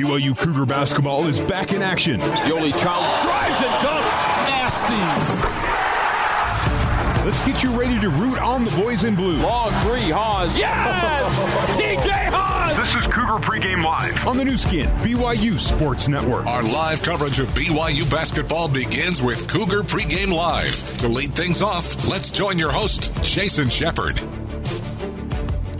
BYU Cougar basketball is back in action. Yoeli Childs drives and dunks. Nasty. Let's get you ready to root on the boys in blue. Long three, Haws. Yes! TJ Haws! This is Cougar Pregame Live on the Nu Skin, BYU Sports Network. Our live coverage of BYU basketball begins with Cougar Pregame Live. To lead things off, let's join your host, Jason Shepard.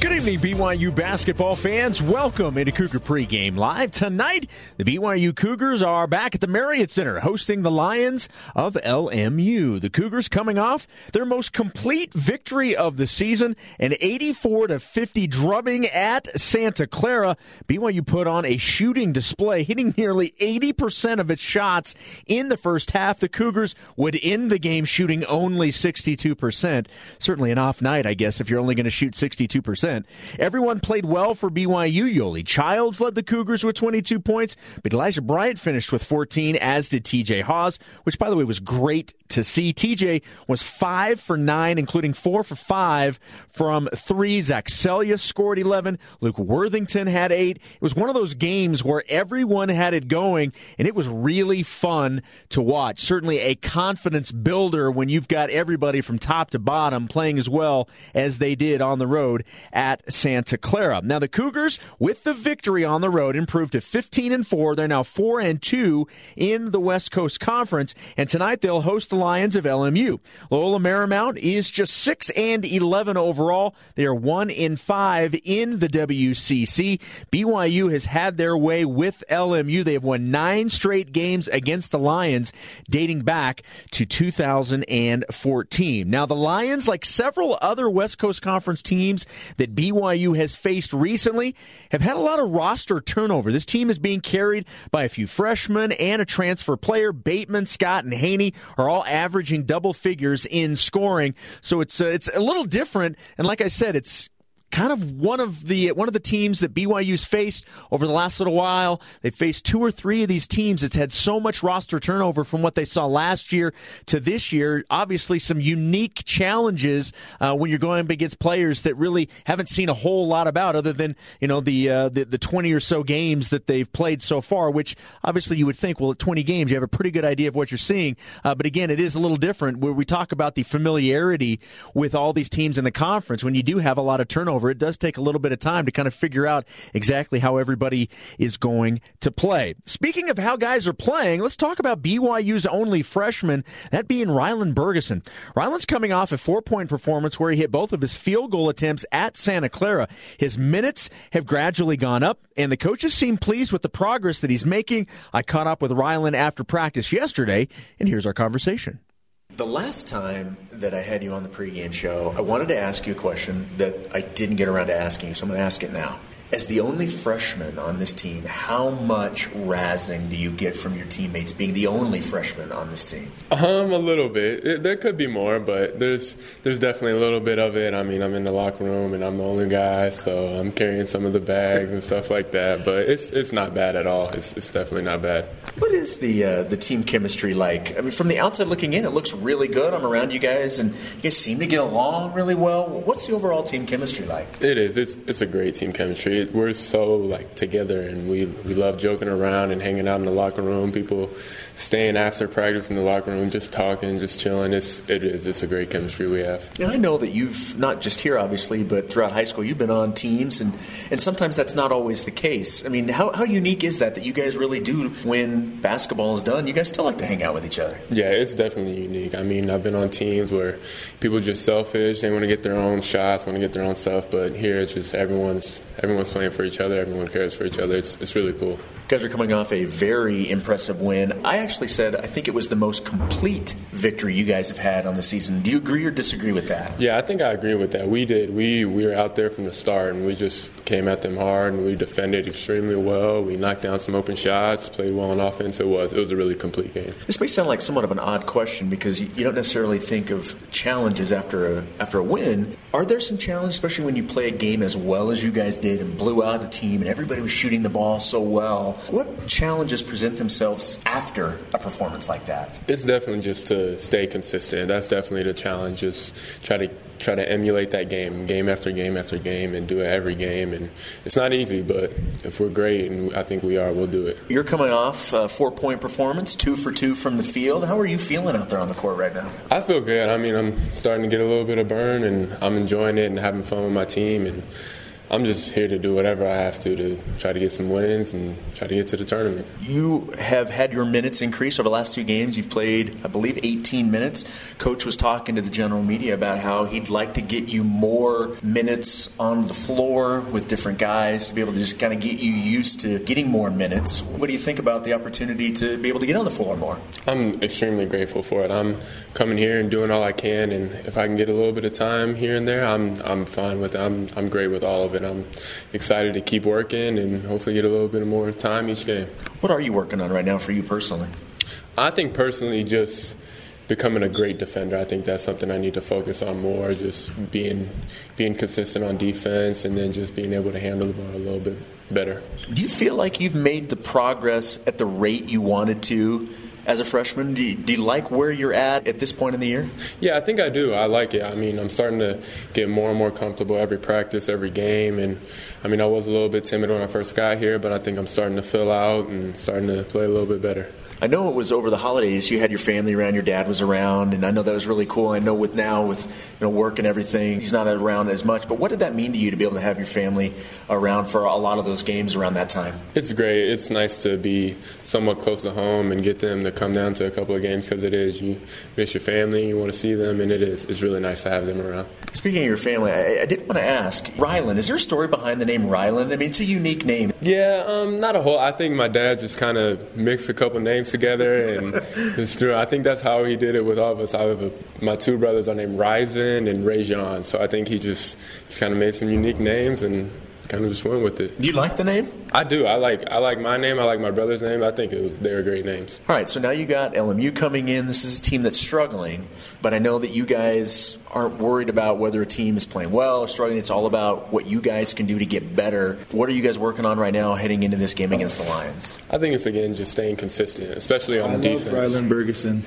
Good evening, BYU basketball fans. Welcome into Cougar Pregame Live. Tonight, the BYU Cougars are back at the Marriott Center hosting the Lions of LMU. The Cougars coming off their most complete victory of the season, an 84 to 50 drubbing at Santa Clara. BYU put on a shooting display, hitting nearly 80% of its shots in the first half. The Cougars would end the game shooting only 62%. Certainly an off night, I guess, if you're only going to shoot 62%. Everyone played well for BYU. Yoeli Childs led the Cougars with 22 points, but Elijah Bryant finished with 14, as did TJ Haws, which, by the way, was great to see. TJ was 5 for 9, including 4 for 5 from 3. Zach Seljaas scored 11. Luke Worthington had 8. It was one of those games where everyone had it going, and it was really fun to watch. Certainly a confidence builder when you've got everybody from top to bottom playing as well as they did on the road at Santa Clara. Now the Cougars, with the victory on the road, improved to 15 and 4. They're now 4 and 2 in the West Coast Conference, and tonight they'll host the Lions of LMU. Loyola Marymount is just 6 and 11 overall. They are 1 in 5 in the WCC. BYU has had their way with LMU. They have won 9 straight games against the Lions dating back to 2014. Now the Lions, like several other West Coast Conference teams that BYU has faced recently have had a lot of roster turnover. This team is being carried by a few freshmen and a transfer player. Batemon, Scott, and Haney are all averaging double figures in scoring. So it's uh, it's a little different. And like I said, it's kind of one of the one of the teams that BYU's faced over the last little while. They faced two or three of these teams that's had so much roster turnover from what they saw last year to this year. Obviously, some unique challenges uh, when you're going up against players that really haven't seen a whole lot about, other than you know the, uh, the the 20 or so games that they've played so far. Which obviously you would think, well, at 20 games, you have a pretty good idea of what you're seeing. Uh, but again, it is a little different where we talk about the familiarity with all these teams in the conference. When you do have a lot of turnover over, it does take a little bit of time to kind of figure out exactly how everybody is going to play. Speaking of how guys are playing, let's talk about BYU's only freshman, that being Rylan Bergersen. Rylan's coming off a four point performance where he hit both of his field goal attempts at Santa Clara. His minutes have gradually gone up, and the coaches seem pleased with the progress that he's making. I caught up with Rylan after practice yesterday, and here's our conversation. The last time that I had you on the pregame show, I wanted to ask you a question that I didn't get around to asking you, so I'm going to ask it now. As the only freshman on this team, how much razzing do you get from your teammates being the only freshman on this team? Um, a little bit. It, there could be more, but there's there's definitely a little bit of it. I mean, I'm in the locker room and I'm the only guy, so I'm carrying some of the bags and stuff like that. But it's it's not bad at all. It's, it's definitely not bad. What is the uh, the team chemistry like? I mean, from the outside looking in, it looks really good. I'm around you guys, and you guys seem to get along really well. What's the overall team chemistry like? It is. It's it's a great team chemistry. We're so like together, and we we love joking around and hanging out in the locker room. People staying after practice in the locker room, just talking, just chilling. It's it is. It's a great chemistry we have. And I know that you've not just here, obviously, but throughout high school, you've been on teams, and and sometimes that's not always the case. I mean, how how unique is that that you guys really do when basketball is done? You guys still like to hang out with each other. Yeah, it's definitely unique. I mean, I've been on teams where people are just selfish. They want to get their own shots, want to get their own stuff. But here, it's just everyone's everyone's playing for each other. Everyone cares for each other. It's it's really cool. You guys are coming off a very impressive win. I actually said I think it was the most complete victory you guys have had on the season. Do you agree or disagree with that? Yeah, I think I agree with that. We did. We we were out there from the start, and we just came at them hard, and we defended extremely well. We knocked down some open shots, played well on offense. It was it was a really complete game. This may sound like somewhat of an odd question because you, you don't necessarily think of challenges after a after a win. Are there some challenges, especially when you play a game as well as you guys did and blew out a team and everybody was shooting the ball so well. What challenges present themselves after a performance like that? It's definitely just to stay consistent. That's definitely the challenge. Just try to try to emulate that game, game after game after game, and do it every game. And it's not easy, but if we're great, and I think we are, we'll do it. You're coming off a four point performance, two for two from the field. How are you feeling out there on the court right now? I feel good. I mean, I'm starting to get a little bit of burn, and I'm enjoying it and having fun with my team. And I'm just here to do whatever I have to to try to get some wins and try to get to the tournament. You have had your minutes increase over the last two games. You've played, I believe, 18 minutes. Coach was talking to the general media about how he'd like to get you more minutes on the floor with different guys to be able to just kind of get you used to getting more minutes. What do you think about the opportunity to be able to get on the floor more? I'm extremely grateful for it. I'm coming here and doing all I can, and if I can get a little bit of time here and there, I'm I'm fine with it. I'm I'm great with all of it. I'm excited to keep working and hopefully get a little bit more time each game. What are you working on right now for you personally? I think personally, just becoming a great defender. I think that's something I need to focus on more. Just being being consistent on defense, and then just being able to handle the ball a little bit better. Do you feel like you've made the progress at the rate you wanted to? As a freshman? Do you, do you, like where you're at at this point in the year? Yeah, I think I do. I like it. I mean, I'm starting to get more and more comfortable every practice, every game. And I mean, I was a little bit timid when I first got here, but I think I'm starting to fill out and starting to play a little bit better. I know it was over the holidays. You had your family around, your dad was around, and I know that was really cool. I know with now with you know work and everything, he's not around as much. But what did that mean to you to be able to have your family around for a lot of those games around that time? It's great. It's nice to be somewhat close to home and get them to come down to a couple of games because it is you miss your family, you want to see them, and it is. It's really nice to have them around. Speaking of your family, I, I did want to ask Rylan. Is there a story behind the name Rylan? I mean, it's a unique name. Yeah, um, not a whole. I think my dad just kind of mixed a couple names together, and it's true. I think that's how he did it with all of us. I have a, my two brothers are named Ryzen and Rajon, so I think he just just kind of made some unique names and kind of just went with it. Do you like the name? I do. I like I like my name. I like my brother's name. I think it was they were great names. All right. So now you got LMU coming in. This is a team that's struggling, but I know that you guys aren't worried about whether a team is playing well or struggling. It's all about what you guys can do to get better. What are you guys working on right now heading into this game against the Lions? I think it's again just staying consistent, especially on I defense. love Rylan Bergersen.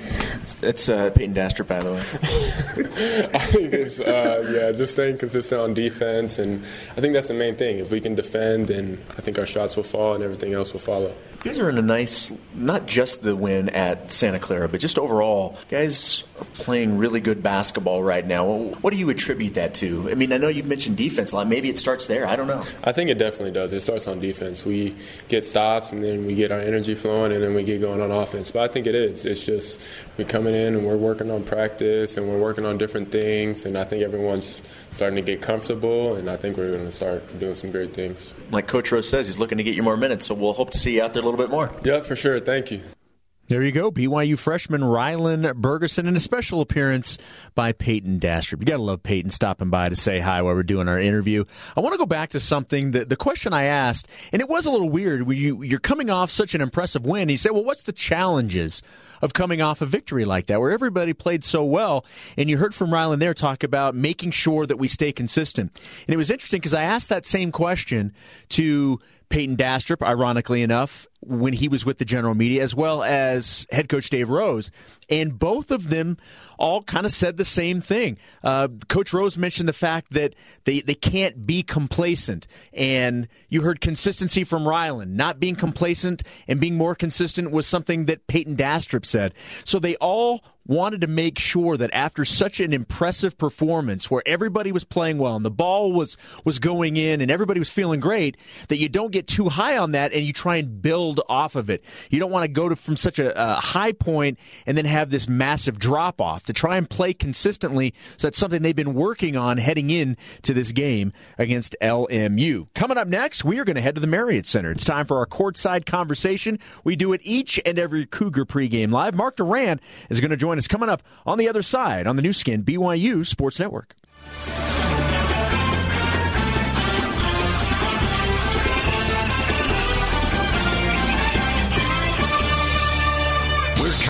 It's uh, Payton Dastrup, by the way. I think it's uh, yeah, just staying consistent on defense, and I think that's the main thing. If we can defend, then I think our shots will fall and everything else will follow. You guys are in a nice, not just the win at Santa Clara, but just overall. Guys playing really good basketball right now. What do you attribute that to? I mean, I know you've mentioned defense a lot. Maybe it starts there. I don't know. I think it definitely does. It starts on defense. We get stops, and then we get our energy flowing, and then we get going on offense. But I think it is. It's just we're coming in and we're working on practice, and we're working on different things, and I think everyone's starting to get comfortable, and I think we're going to start doing some great things. Like Coach Rose says, he's looking to get you more minutes, so we'll hope to see you out there a little bit more. Yeah, for sure. Thank you. There you go. BYU freshman Rylan Bergersen and a special appearance by Payton Dastrup. You got to love Payton stopping by to say hi while we're doing our interview. I want to go back to something that the question I asked, and it was a little weird. You, you're coming off such an impressive win. He said, well, what's the challenges of coming off a victory like that where everybody played so well? And you heard from Rylan there talk about making sure that we stay consistent. And it was interesting because I asked that same question to Payton Dastrup, ironically enough, when he was with the general media, as well as head coach Dave Rose. And both of them all kind of said the same thing. Uh, coach Rose mentioned the fact that they, they can't be complacent. And you heard consistency from Rylan. Not being complacent and being more consistent was something that Payton Dastrup said. So they all wanted to make sure that after such an impressive performance where everybody was playing well and the ball was was going in and everybody was feeling great that you don't get too high on that and you try and build off of it. You don't want to go to from such a, a high point and then have this massive drop off. To try and play consistently, so that's something they've been working on heading in to this game against LMU. Coming up next, we are going to head to the Marriott Center. It's time for our courtside conversation. We do it each and every Cougar pregame live. Mark Durrant is going to join us coming up on the other side on the Nu Skin BYU Sports Network.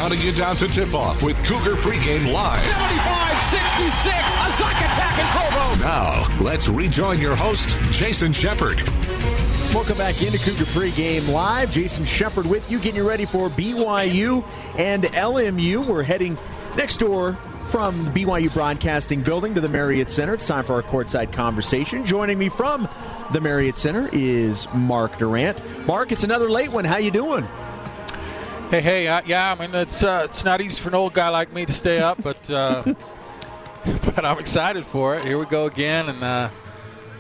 Counting you down to tip off with Cougar Pregame Live. 75 66, a Zuck attack in Provo. Now, let's rejoin your host, Jason Shepard. Welcome back into Cougar Pregame Live. Jason Shepard with you, getting you ready for BYU and LMU. We're heading next door from the BYU Broadcasting Building to the Marriott Center. It's time for our courtside conversation. Joining me from the Marriott Center is Mark Durrant. Mark, it's another late one. How you doing? Hey, hey, uh, yeah. I mean, it's uh, it's not easy for an old guy like me to stay up, but uh, but I'm excited for it. Here we go again, and uh,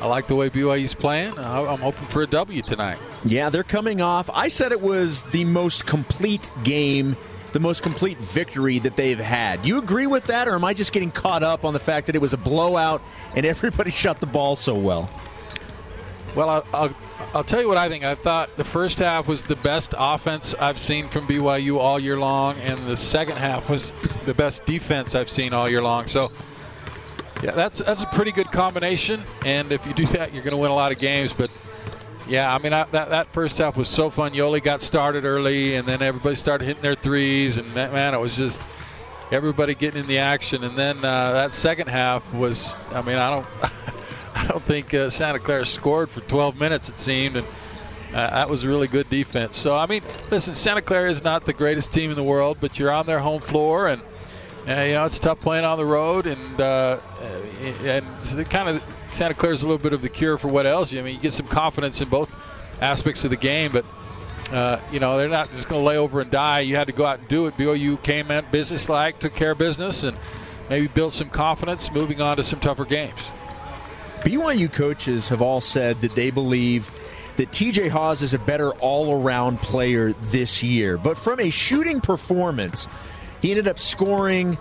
I like the way BYU's playing. I'm hoping for a W tonight. Yeah, they're coming off. I said it was the most complete game, the most complete victory that they've had. You agree with that, or am I just getting caught up on the fact that it was a blowout and everybody shot the ball so well? Well, I'll, I'll, I'll tell you what I think. I thought the first half was the best offense I've seen from BYU all year long, and the second half was the best defense I've seen all year long. So yeah, that's that's a pretty good combination. And if you do that, you're going to win a lot of games. But yeah, I mean I, that that first half was so fun. Yoeli got started early, and then everybody started hitting their threes, and that, man, it was just everybody getting in the action. And then uh, that second half was, I mean, I don't. I don't think uh, Santa Clara scored for 12 minutes, it seemed, and uh, that was really good defense. So, I mean, listen, Santa Clara is not the greatest team in the world, but you're on their home floor, and uh, you know, it's tough playing on the road, and uh, and kind of Santa Clara is a little bit of the cure for what else. I mean, you get some confidence in both aspects of the game, but uh, you know they're not just going to lay over and die. You had to go out and do it. BYU came in business-like, took care of business, and maybe built some confidence, moving on to some tougher games. BYU coaches have all said that they believe that TJ Haws is a better all-around player this year, but from a shooting performance he ended up scoring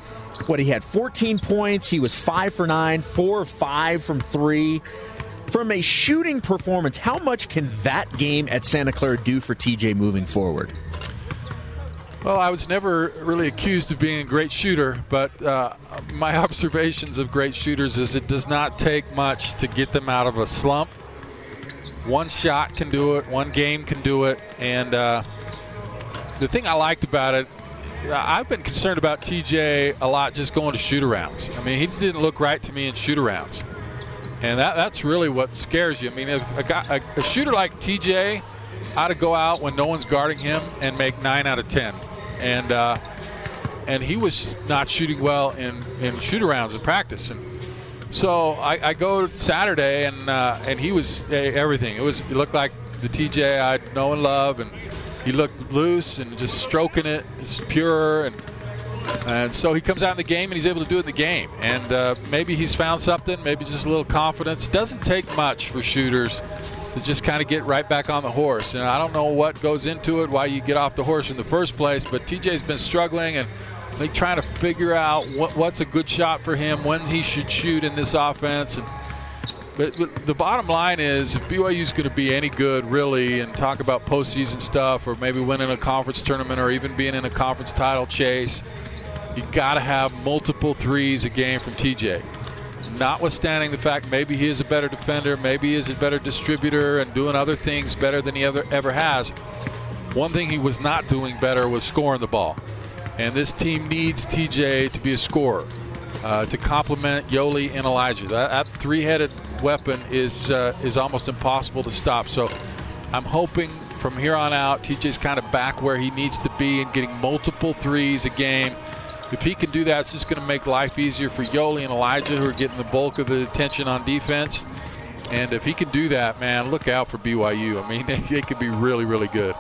what he had 14 points. He was five for nine, four or five from three. From a shooting performance, how much can that game at Santa Clara do for TJ moving forward? Well, I was never really accused of being a great shooter, but uh, my observations of great shooters is it does not take much to get them out of a slump. One shot can do it, one game can do it, and uh, the thing I liked about it I've been concerned about TJ a lot just going to shoot arounds. I mean, he didn't look right to me in shoot arounds. And that, that's really what scares you. I mean, if a, guy, a, a shooter like TJ ought to go out when no one's guarding him and make 9 out of 10. And uh, and he was not shooting well in, in shoot arounds in practice. And so I, I go Saturday and uh, and he was everything. It was it looked like the TJ I know and love and – he looked loose and just stroking it. It's pure and and so he comes out in the game and he's able to do it in the game. And uh, maybe he's found something, maybe just a little confidence. It doesn't take much for shooters to just kind of get right back on the horse. And I don't know what goes into it, why you get off the horse in the first place, but TJ's been struggling and they trying to figure out what, what's a good shot for him, when he should shoot in this offense. And but, but, the bottom line is, if BYU's going to be any good, really, and talk about postseason stuff, or maybe winning a conference tournament, or even being in a conference title chase, you got to have multiple threes a game from TJ. Notwithstanding the fact maybe he is a better defender, maybe he is a better distributor, and doing other things better than he ever ever has. One thing he was not doing better was scoring the ball, and this team needs TJ to be a scorer. Uh, to complement Yoeli and Elijah. That, that three-headed weapon is uh, is almost impossible to stop. So I'm hoping from here on out, TJ's kind of back where he needs to be and getting multiple threes a game. If he can do that, it's just going to make life easier for Yoeli and Elijah, who are getting the bulk of the attention on defense. And if he can do that, man, look out for BYU. I mean, they could be really, really good.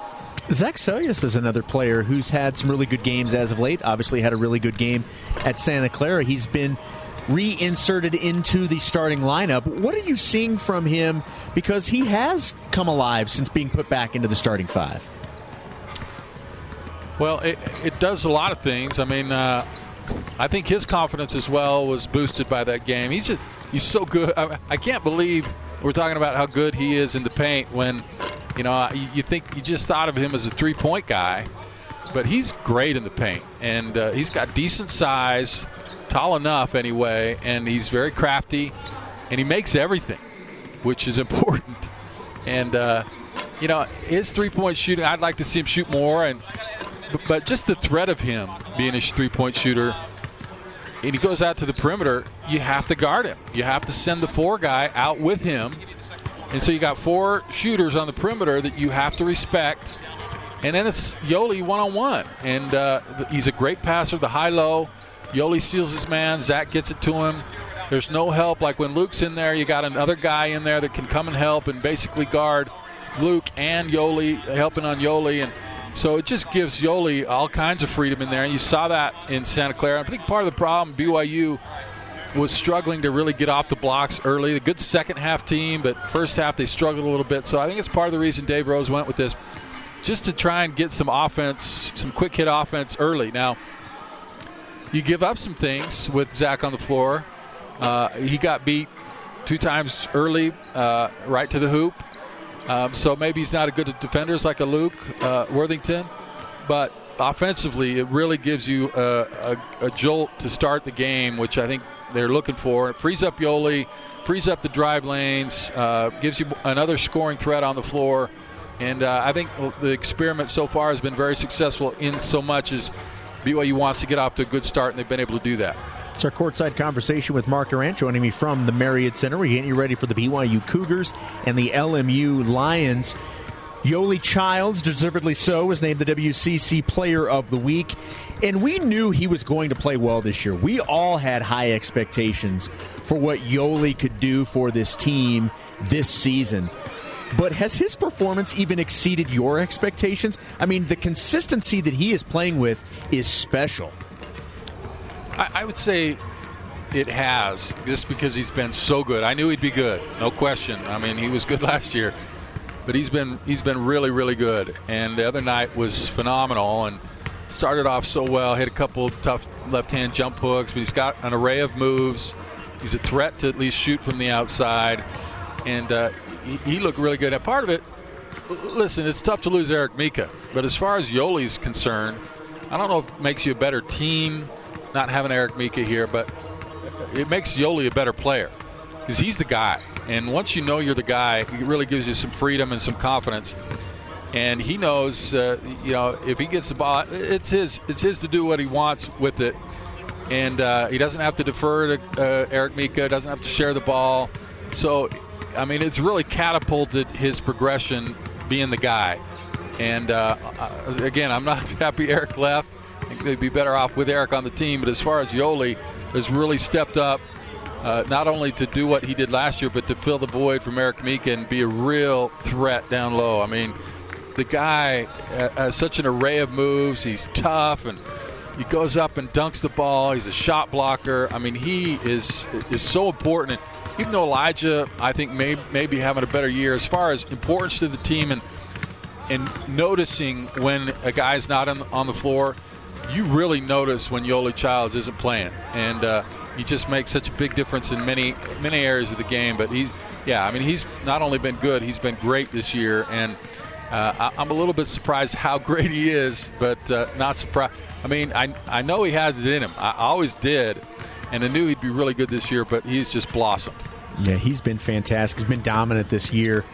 Zach Seljaas is another player who's had some really good games as of late. Obviously, had a really good game at Santa Clara. He's been reinserted into the starting lineup. What are you seeing from him? Because he has come alive since being put back into the starting five. Well, it, it does a lot of things. I mean, uh, I think his confidence as well was boosted by that game. He's a, he's so good. I, I can't believe we're talking about how good he is in the paint when, you know, you, you think you just thought of him as a three-point guy, but he's great in the paint and uh, he's got decent size tall enough anyway, and he's very crafty, and he makes everything, which is important. And uh, you know, his three-point shooting, I'd like to see him shoot more, and but just the threat of him being a three-point shooter, and he goes out to the perimeter, you have to guard him. You have to send the four guy out with him And so you got four shooters on the perimeter that you have to respect. And then it's Yoeli one on one. And uh, he's a great passer, the high low. Yoeli steals his man. Zach gets it to him. There's no help. Like when Luke's in there, you got another guy in there that can come and help and basically guard Luke and Yoeli, helping on Yoeli. And so it just gives Yoeli all kinds of freedom in there. And you saw that in Santa Clara. I think part of the problem, BYU was struggling to really get off the blocks early. A good second half team, but first half they struggled a little bit. So I think it's part of the reason Dave Rose went with this, just to try and get some offense, some quick hit offense early. Now, you give up some things with Zach on the floor. Uh, he got beat two times early, uh, right to the hoop. Um, so maybe he's not a good defender it's like a Luke uh, Worthington, but offensively, it really gives you a, a, a, jolt to start the game, which I think they're looking for. It frees up Yoeli, frees up the drive lanes, uh, gives you another scoring threat on the floor. And uh, I think the experiment so far has been very successful in so much as BYU wants to get off to a good start, and they've been able to do that. It's our courtside conversation with Mark Durrant joining me from the Marriott Center. We're getting you ready for the BYU Cougars and the LMU Lions. Yoeli Childs, deservedly so, was named the WCC Player of the Week. And we knew he was going to play well this year. We all had high expectations for what Yoeli could do for this team this season. But has his performance even exceeded your expectations? I mean, the consistency that he is playing with is special. I, I would say it has, just because he's been so good. I knew he'd be good, no question. I mean, he was good last year, but he's been he's been really really good. And the other night was phenomenal and started off so well. Hit a couple tough left-hand jump hooks, but he's got an array of moves. He's a threat to at least shoot from the outside, and uh, he, he looked really good. And part of it, listen, it's tough to lose Eric Mika, but as far as Yoeli's concerned, I don't know if it makes you a better team not having Eric Mika here, but it makes Yoeli a better player because he's the guy. And once you know you're the guy, it really gives you some freedom and some confidence. And he knows, uh, you know, if he gets the ball, it's his. It's his to do what he wants with it. And uh, he doesn't have to defer to uh, Eric Mika. Doesn't have to share the ball. So, I mean, it's really catapulted his progression being the guy. And uh, again, I'm not happy Eric left they'd be better off with Eric on the team. But as far as Yoeli has really stepped up, uh, not only to do what he did last year, but to fill the void from Eric Meek and be a real threat down low. I mean, the guy has such an array of moves. He's tough and he goes up and dunks the ball. He's a shot blocker. I mean, he is is so important. And even though Elijah, I think, may, may be having a better year as far as importance to the team and and noticing when a guy's not on, on the floor – you really notice when Yoeli Childs isn't playing, and uh, he just makes such a big difference in many many areas of the game. But he's, yeah, I mean, he's not only been good, he's been great this year, and uh, I, am a little bit surprised how great he is, but uh, not surprised. I mean, I I know he has it in him. I always did, and I knew he'd be really good this year, but he's just blossomed. Yeah, he's been fantastic. He's been dominant this year.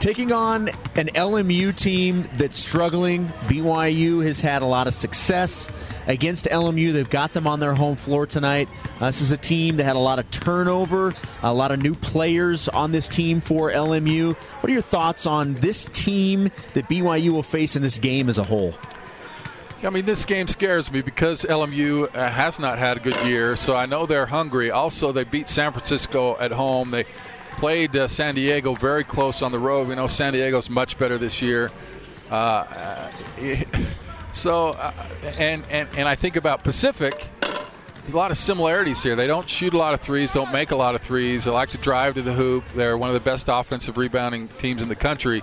Taking on an LMU team that's struggling, BYU has had a lot of success against LMU. They've got them on their home floor tonight. Uh, this is a team that had a lot of turnover, a lot of new players on this team for LMU. What are your thoughts on this team that BYU will face in this game as a whole? I mean, this game scares me because LMU uh, has not had a good year, so I know they're hungry. Also, they beat San Francisco at home. They played uh, San Diego very close on the road. We know San Diego's much better this year. Uh, so, uh, and, and, and I think about Pacific, a lot of similarities here. They don't shoot a lot of threes, don't make a lot of threes. They like to drive to the hoop. They're one of the best offensive rebounding teams in the country.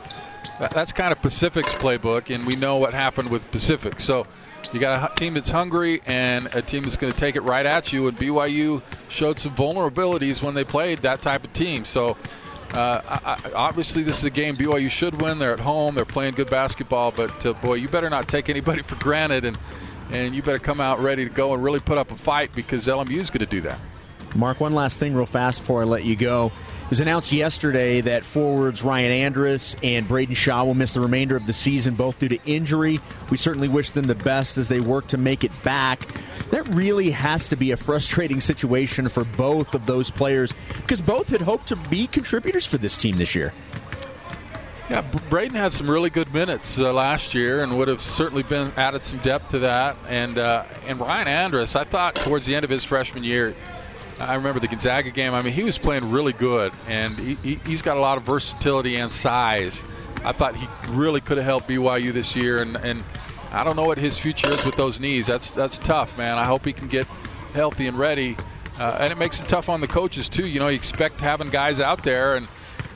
That's kind of Pacific's playbook, and we know what happened with Pacific. So, you got a team that's hungry and a team that's going to take it right at you. And BYU showed some vulnerabilities when they played that type of team. So uh, I, obviously, this is a game BYU should win. They're at home. They're playing good basketball. But uh, boy, you better not take anybody for granted, and and you better come out ready to go and really put up a fight because LMU is going to do that. Mark, one last thing, real fast, before I let you go. It was announced yesterday that forwards Ryan Andrus and Braiden Shaw will miss the remainder of the season, both due to injury. We certainly wish them the best as they work to make it back. That really has to be a frustrating situation for both of those players because both had hoped to be contributors for this team this year. Yeah, Braiden had some really good minutes uh, last year and would have certainly been added some depth to that. And uh, and Ryan Andrus, I thought towards the end of his freshman year, I remember the Gonzaga game. I mean, he was playing really good, and he, he's got a lot of versatility and size. I thought he really could have helped BYU this year, and, and I don't know what his future is with those knees. That's that's tough, man. I hope he can get healthy and ready. Uh, and it makes it tough on the coaches too. You know, you expect having guys out there, and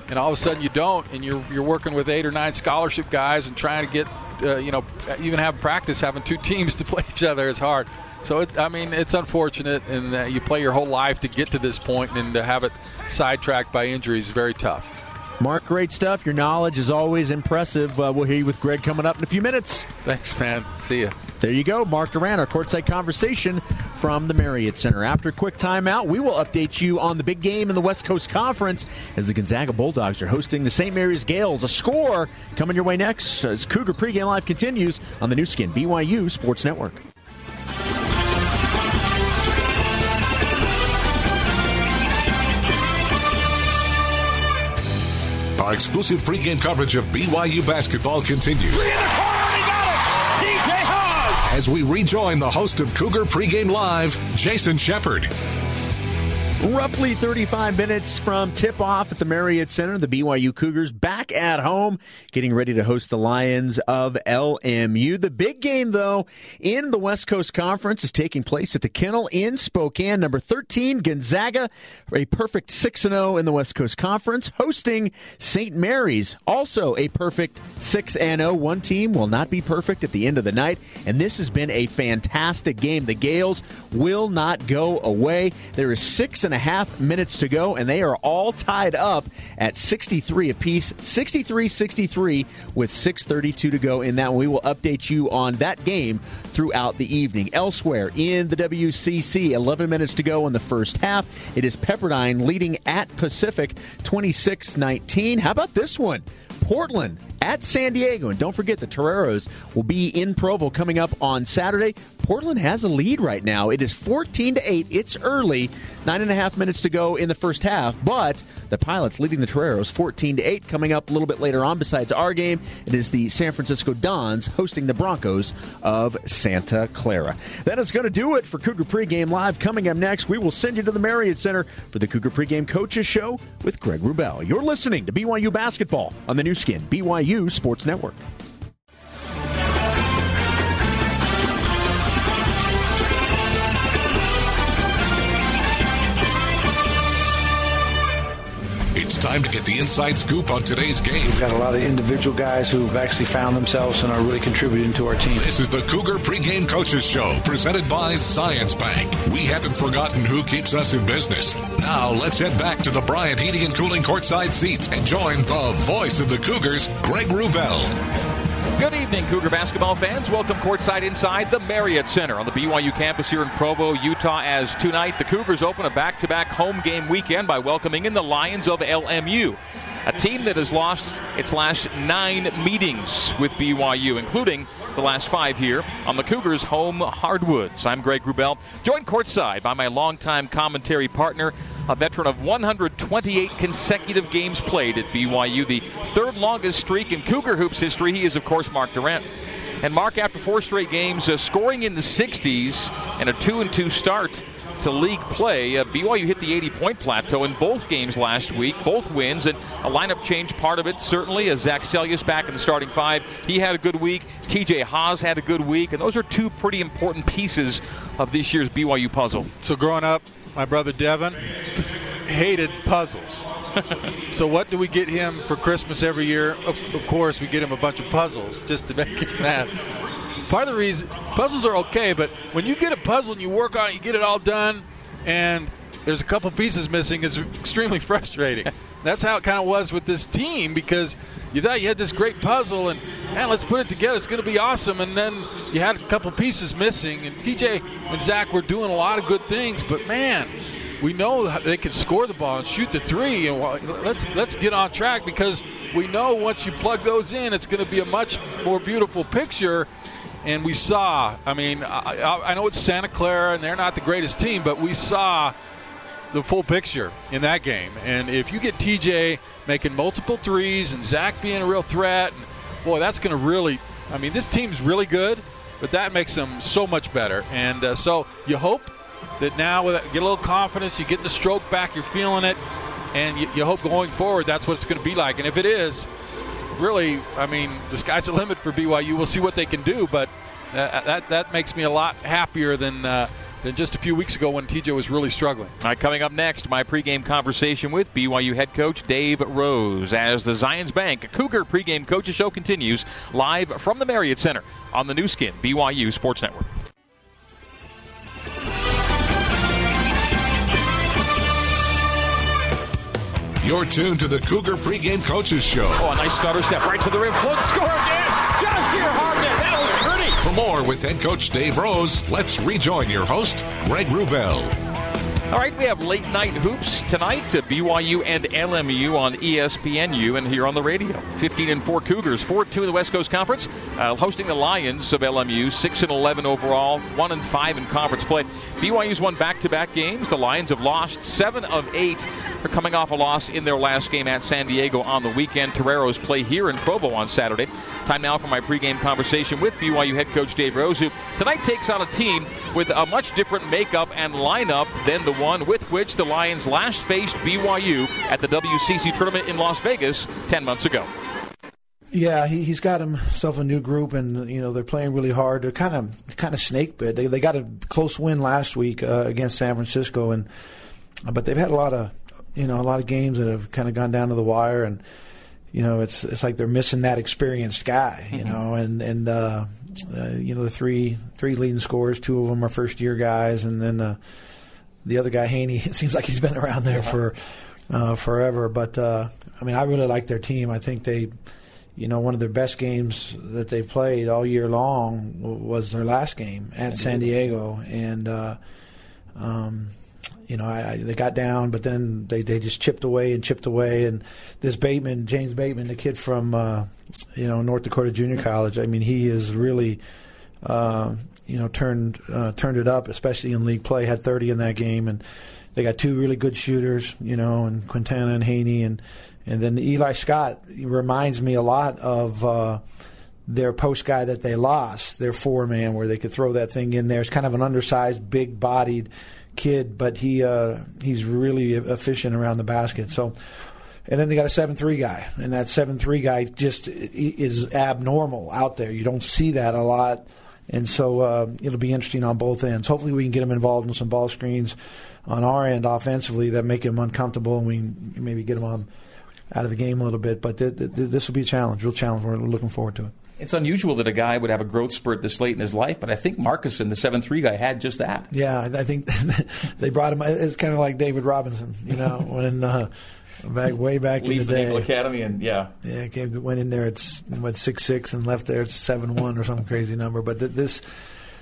and all of a sudden you don't, and you're you're working with eight or nine scholarship guys and trying to get, uh, you know, even have practice having two teams to play each other. is hard. So it, I mean, it's unfortunate, and uh, you play your whole life to get to this point, and to have it sidetracked by injuries is very tough. Mark, great stuff. Your knowledge is always impressive. Uh, we'll hear you with Greg coming up in a few minutes. Thanks, man. See you. There you go. Mark Durrant, our courtside conversation from the Marriott Center. After a quick timeout, we will update you on the big game in the West Coast Conference as the Gonzaga Bulldogs are hosting the St. Mary's Gales. A score coming your way next as Cougar pregame live continues on the Nu Skin BYU Sports Network. Our exclusive pregame coverage of BYU basketball continues. As we rejoin the host of Cougar Pregame Live, Jason Shepard. Roughly 35 minutes from tip off at the Marriott Center, the BYU Cougars back at home, getting ready to host the Lions of LMU. The big game, though, in the West Coast Conference is taking place at the Kennel in Spokane. Number 13, Gonzaga, a perfect 6 0 in the West Coast Conference, hosting St. Mary's, also a perfect 6 0. One team will not be perfect at the end of the night, and this has been a fantastic game. The Gales will not go away. There is six oh and a half minutes to go, and they are all tied up at 63 apiece, 63 63 with 6.32 to go in that. one, We will update you on that game throughout the evening. Elsewhere in the WCC, 11 minutes to go in the first half. It is Pepperdine leading at Pacific 26 19. How about this one? Portland at San Diego. And don't forget the Toreros will be in Provo coming up on Saturday. Portland has a lead right now. It is 14 to 8. It's early. Nine and a half minutes to go in the first half, but the Pilots leading the Toreros 14 to 8. Coming up a little bit later on, besides our game, it is the San Francisco Dons hosting the Broncos of Santa Clara. That is going to do it for Cougar Pregame Live. Coming up next, we will send you to the Marriott Center for the Cougar Pregame Coaches Show with Greg Wrubell. You're listening to BYU Basketball on the Nu Skin, BYU Sports Network. Time to get the inside scoop on today's game. We've got a lot of individual guys who've actually found themselves and are really contributing to our team. This is the Cougar Pregame Coaches Show, presented by Zions Bank. We haven't forgotten who keeps us in business. Now let's head back to the Bryant Heating and Cooling courtside seats and join the voice of the Cougars, Greg Wrubell. Good evening, Cougar basketball fans. Welcome courtside inside the Marriott Center on the BYU campus here in Provo, Utah. As tonight the Cougars open a back-to-back home game weekend by welcoming in the Lions of LMU, a team that has lost its last nine meetings with BYU, including the last five here on the Cougars' home hardwoods. I'm Greg Wrubell, joined courtside by my longtime commentary partner, a veteran of 128 consecutive games played at BYU, the third longest streak in Cougar hoops history. He is, of course, Mark Durrant. And Mark, after four straight games, uh, scoring in the 60s and a 2 and 2 start to league play, uh, BYU hit the 80 point plateau in both games last week, both wins, and a lineup change part of it, certainly, as Zach Seljaas back in the starting five. He had a good week. TJ Haws had a good week, and those are two pretty important pieces of this year's BYU puzzle. So, growing up, my brother Devin hated puzzles. so what do we get him for Christmas every year? Of, of, course, we get him a bunch of puzzles just to make it mad. Part of the reason puzzles are okay, but when you get a puzzle and you work on it, you get it all done, and there's a couple pieces missing, it's extremely frustrating. That's how it kind of was with this team because you thought you had this great puzzle and man, let's put it together. It's going to be awesome. And then you had a couple pieces missing, and TJ and Zach were doing a lot of good things, but man, we know they can score the ball and shoot the three. And let's let's get on track because we know once you plug those in, it's going to be a much more beautiful picture. and we saw. I mean, I, I know it's Santa Clara, and they're not the greatest team, but we saw the full picture in that game. And if you get TJ making multiple threes and Zach being a real threat, boy, that's going to really. I mean, this team's really good, but that makes them so much better. And uh, so you hope that now with get a little confidence, you get the stroke back, you're feeling it, and you, you hope going forward that's what it's going to be like. And if it is, really, I mean, the sky's the limit for BYU. We'll see what they can do, but uh, that that makes me a lot happier than. Uh, than just a few weeks ago when TJ was really struggling. All right, coming up next, my pregame conversation with BYU head coach Dave Rose as the Zions Bank Cougar pregame coaches show continues live from the Marriott Center on the Nu Skin BYU Sports Network. You're tuned to the Cougar pregame coaches show. Oh, a nice stutter step right to the rim. Flood score again. Jahshire Hardnett. That was pretty. For more with head coach Dave Rose, let's rejoin your host, Greg Wrubell. All right, we have late night hoops tonight to BYU and LMU on ESPNU and here on the radio. 15 and 4 Cougars, 4 2 in the West Coast Conference, uh, hosting the Lions of LMU, 6 and 11 overall, 1 and 5 in conference play. BYU's won back to back games. The Lions have lost 7 of 8. They're coming off a loss in their last game at San Diego on the weekend. Toreros play here in Provo on Saturday. Time now for my pregame conversation with BYU head coach Dave Rose, who tonight takes on a team with a much different makeup and lineup than the one with which the Lions last faced BYU at the WCC tournament in Las Vegas 10 months ago. Yeah, he, has got himself a new group, and you know they're playing really hard. They're kind of kind of snake bit. They they got a close win last week uh, against San Francisco, and uh, but they've had a lot of you know a lot of games that have kind of gone down to the wire, and you know it's it's like they're missing that experienced guy, you mm-hmm. know, and and uh, uh, you know the three three leading scorers, two of them are first year guys, and then uh, the other guy Haney, it seems like he's been around there yeah. for uh, forever. But uh, I mean, I really like their team. I think they, you know, one of their best games that they've played all year long was their last game at San Diego, and uh, um, you know, I, I, they got down, but then they, they just chipped away and chipped away. And this Batemon, James Batemon, the kid from uh, you know North Dakota Junior College, I mean, he is really uh, you know turned uh, turned it up, especially in league play. Had 30 in that game, and they got two really good shooters, you know, and Quintana and Haney, and and then Eli Scott reminds me a lot of. Uh, their post guy that they lost, their four man, where they could throw that thing in there. It's kind of an undersized, big bodied kid, but he uh, he's really efficient around the basket. So, and then they got a seven three guy, and that seven three guy just is abnormal out there. You don't see that a lot and so uh, it'll be interesting on both ends. Hopefully, we can get him involved in some ball screens on our end offensively that make him uncomfortable, and we maybe get him on out of the game a little bit. But th- th- this will be a challenge, real challenge. We're looking forward to it. It's unusual that a guy would have a growth spurt this late in his life, but I think Markusson the seven three guy had just that. Yeah, I think they brought him. It's kind of like David Robinson, you know, when uh, back way back in the day. Naval Academy, and yeah, yeah, came, went in there at what six six and left there at seven one or some crazy number. But th- this,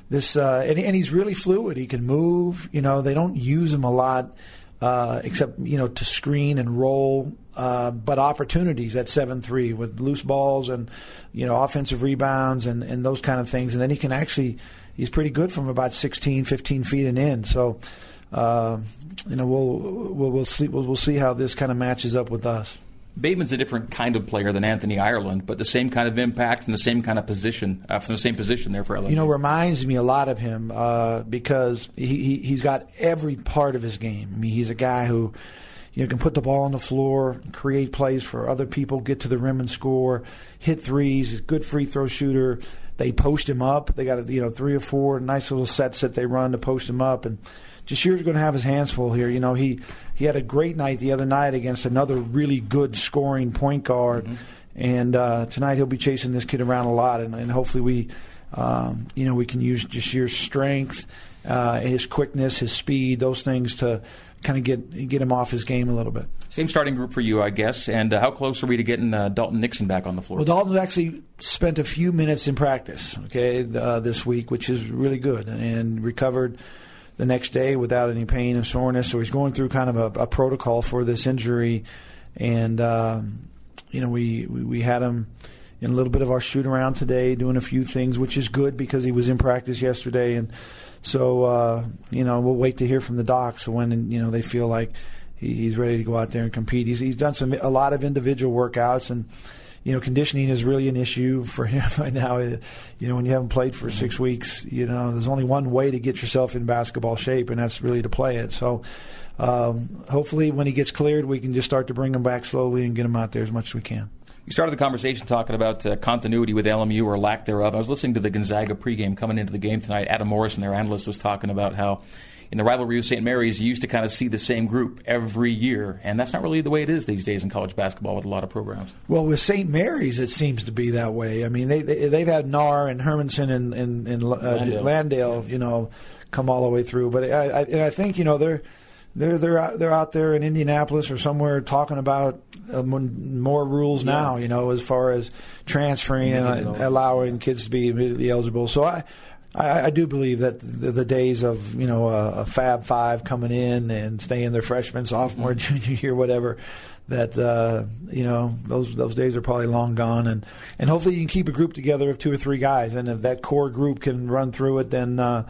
this, uh, and, and he's really fluid. He can move. You know, they don't use him a lot. Uh, except you know to screen and roll, uh, but opportunities at seven three with loose balls and you know offensive rebounds and, and those kind of things, and then he can actually he's pretty good from about 16, 15 feet and in. So uh, you know, we'll, we'll, we'll see we'll, we'll see how this kind of matches up with us. Batemon's a different kind of player than Anthony Ireland, but the same kind of impact from the same kind of position, uh, from the same position there for LSU. You know, reminds me a lot of him uh, because he, he he's got every part of his game. I mean, he's a guy who you know can put the ball on the floor, create plays for other people, get to the rim and score, hit threes. He's good free throw shooter. They post him up. They got you know three or four nice little sets that they run to post him up and Jahshire's going to have his hands full here. You know, he he had a great night the other night against another really good scoring point guard, mm-hmm. and uh, tonight he'll be chasing this kid around a lot, and, and hopefully we, um, you know, we can use Jahshire's strength, uh, his quickness, his speed, those things to kind of get get him off his game a little bit. Same starting group for you, I guess. And uh, how close are we to getting uh, Dalton Nixon back on the floor? Well, Dalton actually spent a few minutes in practice, okay, uh, this week, which is really good, and recovered the next day without any pain and soreness. So he's going through kind of a, a protocol for this injury, and um, you know we, we, we had him in a little bit of our shoot around today, doing a few things, which is good because he was in practice yesterday, and so uh, you know we'll wait to hear from the docs when you know they feel like he, he's ready to go out there and compete. He's, he's done some a lot of individual workouts and you know, conditioning is really an issue for him right now. You know, when you haven't played for six weeks, you know, there's only one way to get yourself in basketball shape, and that's really to play it. So, um, hopefully, when he gets cleared, we can just start to bring him back slowly and get him out there as much as we can. You started the conversation talking about uh, continuity with LMU or lack thereof. I was listening to the Gonzaga pregame coming into the game tonight. Adam Morrison, their analyst, was talking about how in the rivalry with St. Mary's, you used to kind of see the same group every year, and that's not really the way it is these days in college basketball with a lot of programs. Well, with St. Mary's, it seems to be that way. I mean, they, they have had Naar and Hermanson and and, and uh, Landale. Landale. you know, come all the way through. But I, I, and I think you know they're they're they're out, they're out there in Indianapolis or somewhere talking about uh, more rules yeah. now. You know, as far as transferring and allowing kids to be immediately eligible. So I I, I do believe that the, the, days of you know a, a, Fab Five coming in and staying their freshman, sophomore, mm-hmm. junior year, whatever, that uh, you know those those days are probably long gone, and and hopefully you can keep a group together of two or three guys, and if that core group can run through it, then uh,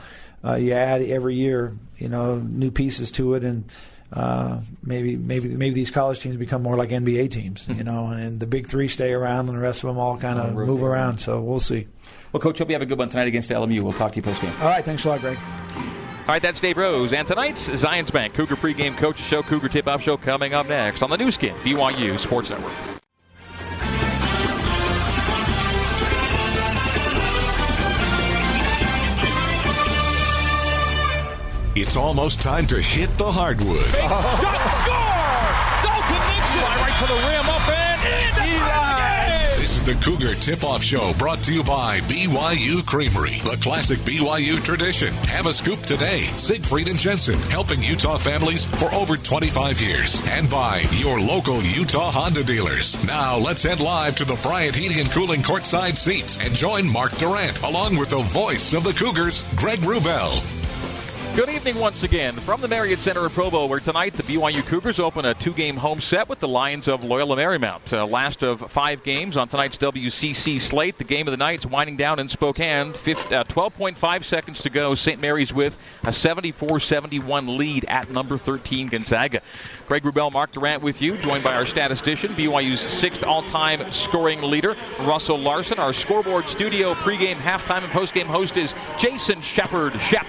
uh, you add every year, you know, new pieces to it, and uh, maybe maybe maybe these college teams become more like NBA teams, you know, and the big three stay around, and the rest of them all kind of move around. So we'll see. Well, Coach, hope you have a good one tonight against LMU. We'll talk to you post game. All right, thanks a lot, Greg. All right, that's Dave Rose. And tonight's Zions Bank Cougar pregame coach show, Cougar tip off show coming up next on the Nu Skin, BYU Sports Network. It's almost time to hit the hardwood. Big shot, score! Dalton Nixon! Fly right to the rim, up and in! Eli! This is the Cougar Tip-Off Show brought to you by BYU Creamery, the classic BYU tradition. Have a scoop today. Siegfried and Jensen, helping Utah families for over 25 years. And by your local Utah Honda dealers. Now let's head live to the Bryant Heating and Cooling courtside seats and join Mark Durrant along with the voice of the Cougars, Greg Wrubell. Good evening once again from the Marriott Center in Provo, where tonight the BYU Cougars open a two-game home set with the Lions of Loyola Marymount. Uh, last of five games on tonight's WCC slate. The game of the night is winding down in Spokane. 12.5 uh, seconds to go. St. Mary's with a 74-71 lead at number 13 Gonzaga. Greg Wrubell, Mark Durrant with you, joined by our statistician, BYU's sixth all-time scoring leader, Russell Larson. Our scoreboard studio pregame, halftime, and postgame host is Jason Shepard. Shep.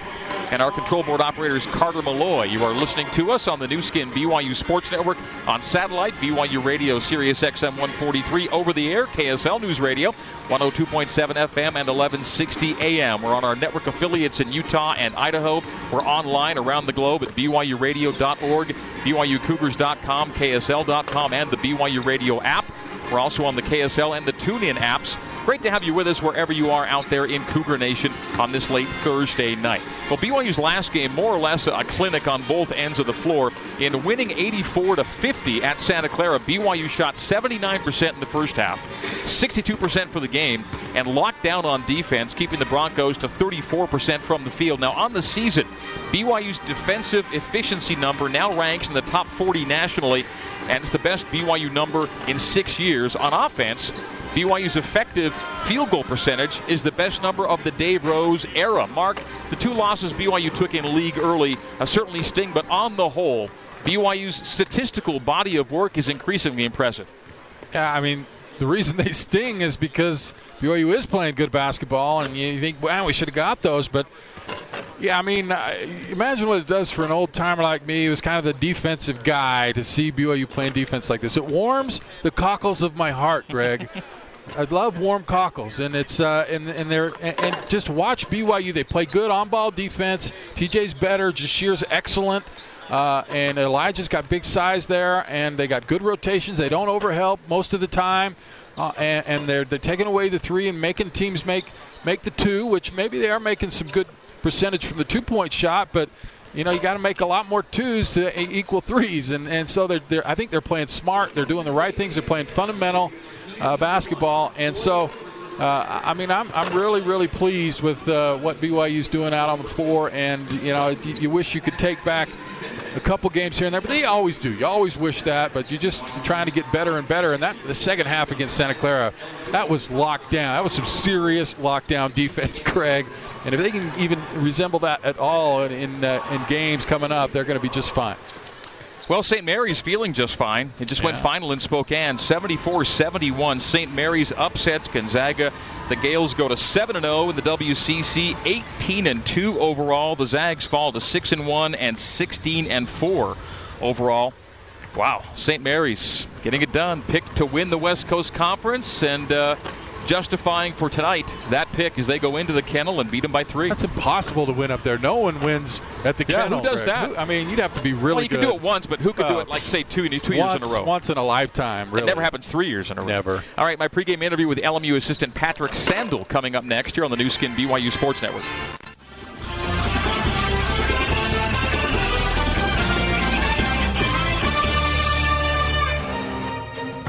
And our control board operator is Carter Malloy. You are listening to us on the Nu Skin BYU Sports Network on satellite, BYU Radio, Sirius XM 143, over the air, KSL News Radio, 102.7 FM and 1160 AM. We're on our network affiliates in Utah and Idaho. We're online around the globe at BYURadio.org, BYUCougars.com, KSL.com, and the BYU Radio app. We're also on the KSL and the TuneIn apps. Great to have you with us wherever you are out there in Cougar Nation on this late Thursday night. Well, BYU's last game, more or less a clinic on both ends of the floor. In winning 84 to 50 at Santa Clara, BYU shot 79% in the first half, 62% for the game, and locked down on defense, keeping the Broncos to 34% from the field. Now, on the season, BYU's defensive efficiency number now ranks in the top 40 nationally and it's the best BYU number in six years on offense. BYU's effective field goal percentage is the best number of the Dave Rose era. Mark, the two losses BYU took in league early uh, certainly sting, but on the whole, BYU's statistical body of work is increasingly impressive. Yeah, I mean, the reason they sting is because BYU is playing good basketball, and you think, wow, we should have got those. But yeah, I mean, imagine what it does for an old timer like me, who's kind of the defensive guy, to see BYU playing defense like this. It warms the cockles of my heart, Greg. I love warm cockles, and it's uh, and and they're and, and just watch BYU. They play good on-ball defense. TJ's better. Jahshire's excellent. Uh, and Elijah's got big size there, and they got good rotations. They don't overhelp most of the time, uh, and, and, they're they're taking away the three and making teams make make the two, which maybe they are making some good percentage from the two-point shot, but you know you got to make a lot more twos to equal threes, and and so they're, they're I think they're playing smart. They're doing the right things. They're playing fundamental uh, basketball, and so uh, I mean, I'm, I'm really, really pleased with uh, what BYU's doing out on the floor, and you know, you, you wish you could take back a couple games here and there, but they always do. You always wish that, but you're just trying to get better and better. And that the second half against Santa Clara, that was locked down. That was some serious lockdown defense, Craig. And if they can even resemble that at all in in, uh, in games coming up, they're going to be just fine. Well, St. Mary's feeling just fine. It just yeah. went final in Spokane, 74-71. St. Mary's upsets Gonzaga. The Gaels go to 7-0 in the WCC, 18-2 overall. The Zags fall to 6-1 and 16-4 overall. Wow, St. Mary's getting it done. Picked to win the West Coast Conference, and uh, justifying for tonight that pick as they go into the kennel and beat them by three. That's impossible to win up there. No one wins at the yeah, kennel. Who does that? I mean, you'd have to be really well, you good. can do it once, but who could uh, do it like say two, two once, years in a row? Once in a lifetime. Really. It never happens three years in a row. Never. All right, my pregame interview with LMU assistant Patrick Sandel coming up next here on the Nu Skin BYU Sports Network.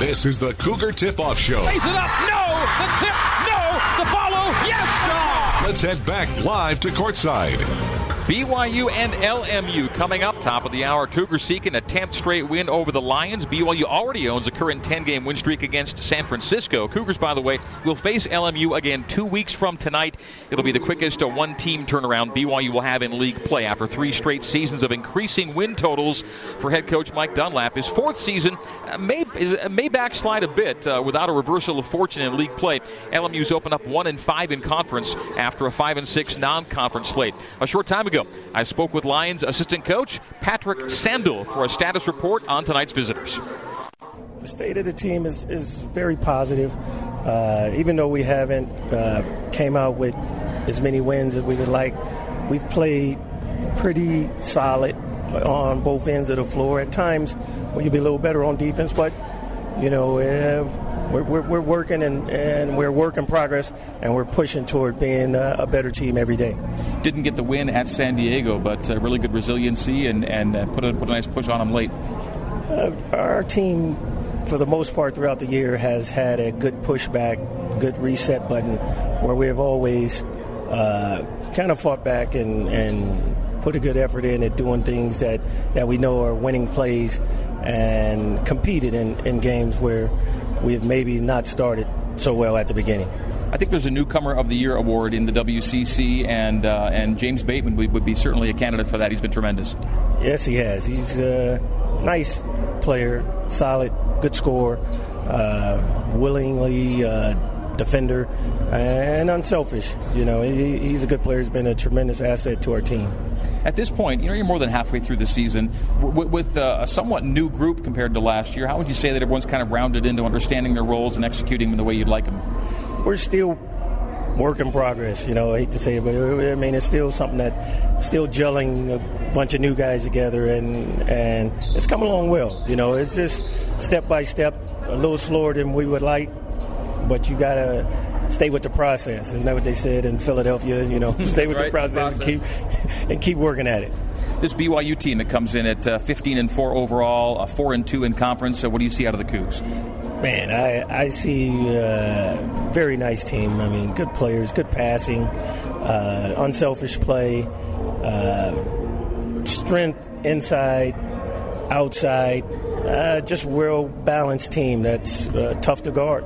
This is the Cougar Tip Off Show. Raise it up. No. The tip. No. The follow. Yes. Let's head back live to courtside. BYU and LMU coming up top of the hour. Cougars seeking a 10th straight win over the Lions. BYU already owns a current 10 game win streak against San Francisco. Cougars, by the way, will face LMU again two weeks from tonight. It'll be the quickest one team turnaround BYU will have in league play after three straight seasons of increasing win totals for head coach Mike Dunlap. His fourth season uh, may, may backslide a bit uh, without a reversal of fortune in league play. LMU's opened up 1 and 5 in conference after a 5 and 6 non conference slate. A short time ago, I spoke with Lions assistant coach Patrick Sandel for a status report on tonight's visitors. The state of the team is, is very positive. Uh, even though we haven't uh, came out with as many wins as we would like, we've played pretty solid on both ends of the floor. At times, we could be a little better on defense, but you know, uh, we're, we're, we're, working and, and we're work in progress, and we're pushing toward being a, a better team every day. Didn't get the win at San Diego, but uh, really good resiliency and, and uh, put, a, put a nice push on them late. Uh, our team, for the most part throughout the year, has had a good pushback, good reset button, where we have always uh, kind of fought back and, and put a good effort in at doing things that, that we know are winning plays and competed in, in games where we have maybe not started so well at the beginning. I think there's a newcomer of the year award in the WCC, and uh, and James Batemon would, would, be certainly a candidate for that. He's been tremendous. Yes, he has. He's a nice player, solid, good scorer, uh, willingly uh, defender, and unselfish. You know, he, he's a good player. He's been a tremendous asset to our team. At this point, you know, you're more than halfway through the season with, with uh, a somewhat new group compared to last year. How would you say that everyone's kind of rounded into understanding their roles and executing them the way you'd like them? We're still work in progress. You know, I hate to say it, but I mean, it's still something that still gelling a bunch of new guys together, and and it's come along well. You know, it's just step by step, a little slower than we would like, but you gotta stay with the process. Isn't that what they said in Philadelphia? You know, stay with right, the, process process and keep and keep working at it. This BYU team that comes in at uh, 15 and four overall, uh, four and two in conference. So, what do you see out of the Cougs? Man, I, I see a uh, very nice team. I mean, good players, good passing, uh, unselfish play, uh, strength inside, outside. Uh, just real balanced team that's uh, tough to guard.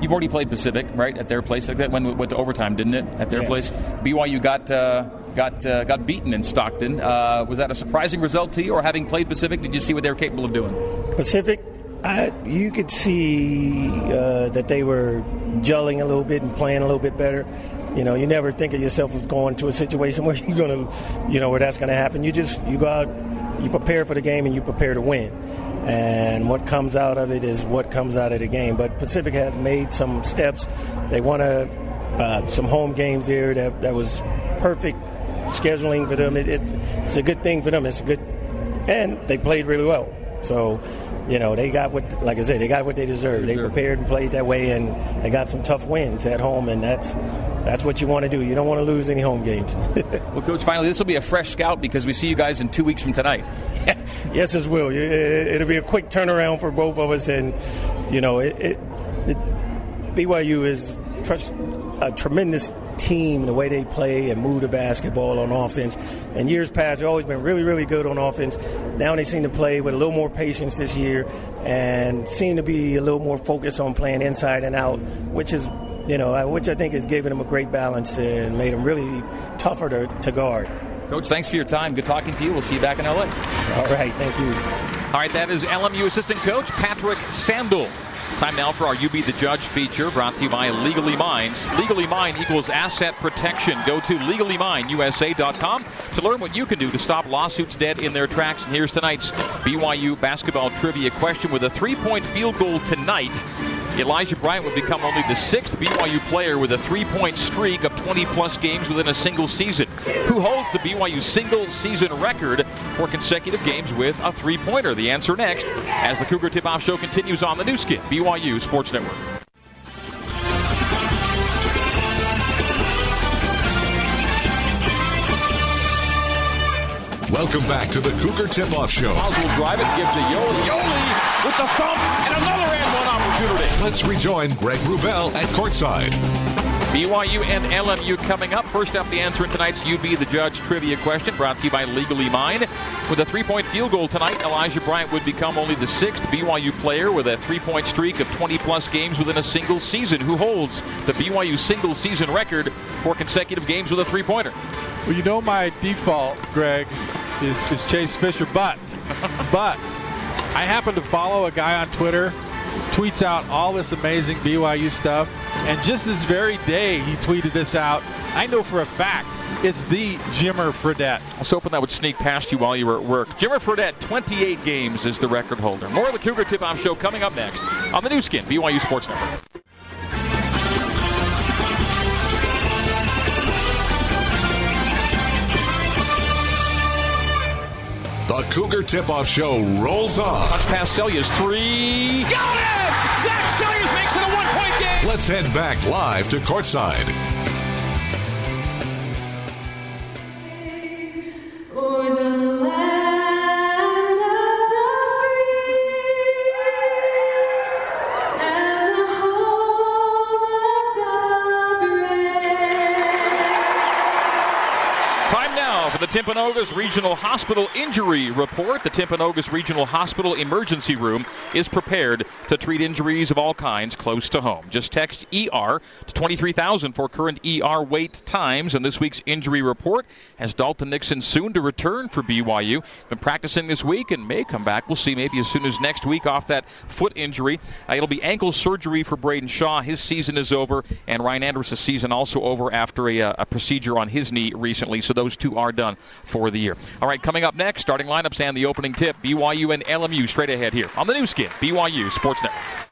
You've already played Pacific, right, at their place. Like that went with the overtime, didn't it? At their yes. place. BYU got uh, got uh, got beaten in Stockton. Uh, was that a surprising result to you, or having played Pacific, did you see what they were capable of doing? Pacific, I, you could see uh, that they were gelling a little bit and playing a little bit better. You know, you never think of yourself as going to a situation where you're going to, you know, where that's going to happen. You just you go out, you prepare for the game, and you prepare to win and what comes out of it is what comes out of the game. But Pacific has made some steps. They won a, uh, some home games here that, that was perfect scheduling for them. It, it's, it's a good thing for them. It's a good, and they played really well. So, you know, they got what, like I said, they got what they deserve. They prepared and played that way, and they got some tough wins at home, and that's that's what you want to do. You don't want to lose any home games. well, coach, finally, this will be a fresh scout because we see you guys in two weeks from tonight. yes, it will. It'll be a quick turnaround for both of us, and you know, it, it, it BYU is a tremendous team, and the way they play and move the basketball on offense. In years past, they've always been really, really good on offense. Now they seem to play with a little more patience this year and seem to be a little more focused on playing inside and out, which is, you know, uh, which I think has given them a great balance and made them really tougher to, to guard. Coach, thanks for your time. Good talking to you. We'll see you back in LA. All right, thank you. All right, that is LMU assistant coach Patrick Sandel. Time now for our You Be the Judge feature brought to you by Legally Minds. Legally Mine equals asset protection. Go to legallymineusa.com to learn what you can do to stop lawsuits dead in their tracks. And here's tonight's BYU basketball trivia question with a three point field goal tonight. Elijah Bryant would become only the sixth BYU player with a three point streak of 20 plus games within a single season. Who holds the BYU single season record for consecutive games with a three pointer? The answer next as the Cougar Tip Off Show continues on the Nu Skin, BYU Sports Network. Welcome back to the Cougar Tip Off Show. Oswald drive it, gives to Yoeli. Yoeli with the thump and another opportunity. Let's rejoin Greg Wrubell at courtside. BYU and LMU coming up. First up, the answer in tonight's You Be the Judge trivia question brought to you by Legally Mine. With a three point field goal tonight, Elijah Bryant would become only the sixth BYU player with a three point streak of 20 plus games within a single season. Who holds the BYU single season record for consecutive games with a three pointer? Well, you know my default, Greg, is, is Chase Fisher, but, but I happen to follow a guy on Twitter tweets out all this amazing BYU stuff. And just this very day, he tweeted this out. I know for a fact it's the Jimmer Fredette. I was hoping that would sneak past you while you were at work. Jimmer Fredette, 28 games is the record holder. More of the Cougar Tip Off Show coming up next on the Nu Skin, BYU Sports Network. The Cougar Tip Off Show rolls on. Touch pass Seljaas three. Got it! Let's head back live to courtside. Timpanogos Regional Hospital injury report. The Timpanogos Regional Hospital emergency room is prepared to treat injuries of all kinds close to home. Just text ER to 23,000 for current ER wait times. And this week's injury report has Dalton Nixon soon to return for BYU. Been practicing this week and may come back. We'll see maybe as soon as next week off that foot injury. Uh, it'll be ankle surgery for Braiden Shaw. His season is over, and Ryan Andrus' season also over after a, uh, a procedure on his knee recently. So those two are done for the year. All right, coming up next, starting lineups and the opening tip. BYU and LMU straight ahead here on the Nu Skin, BYU Sports Network.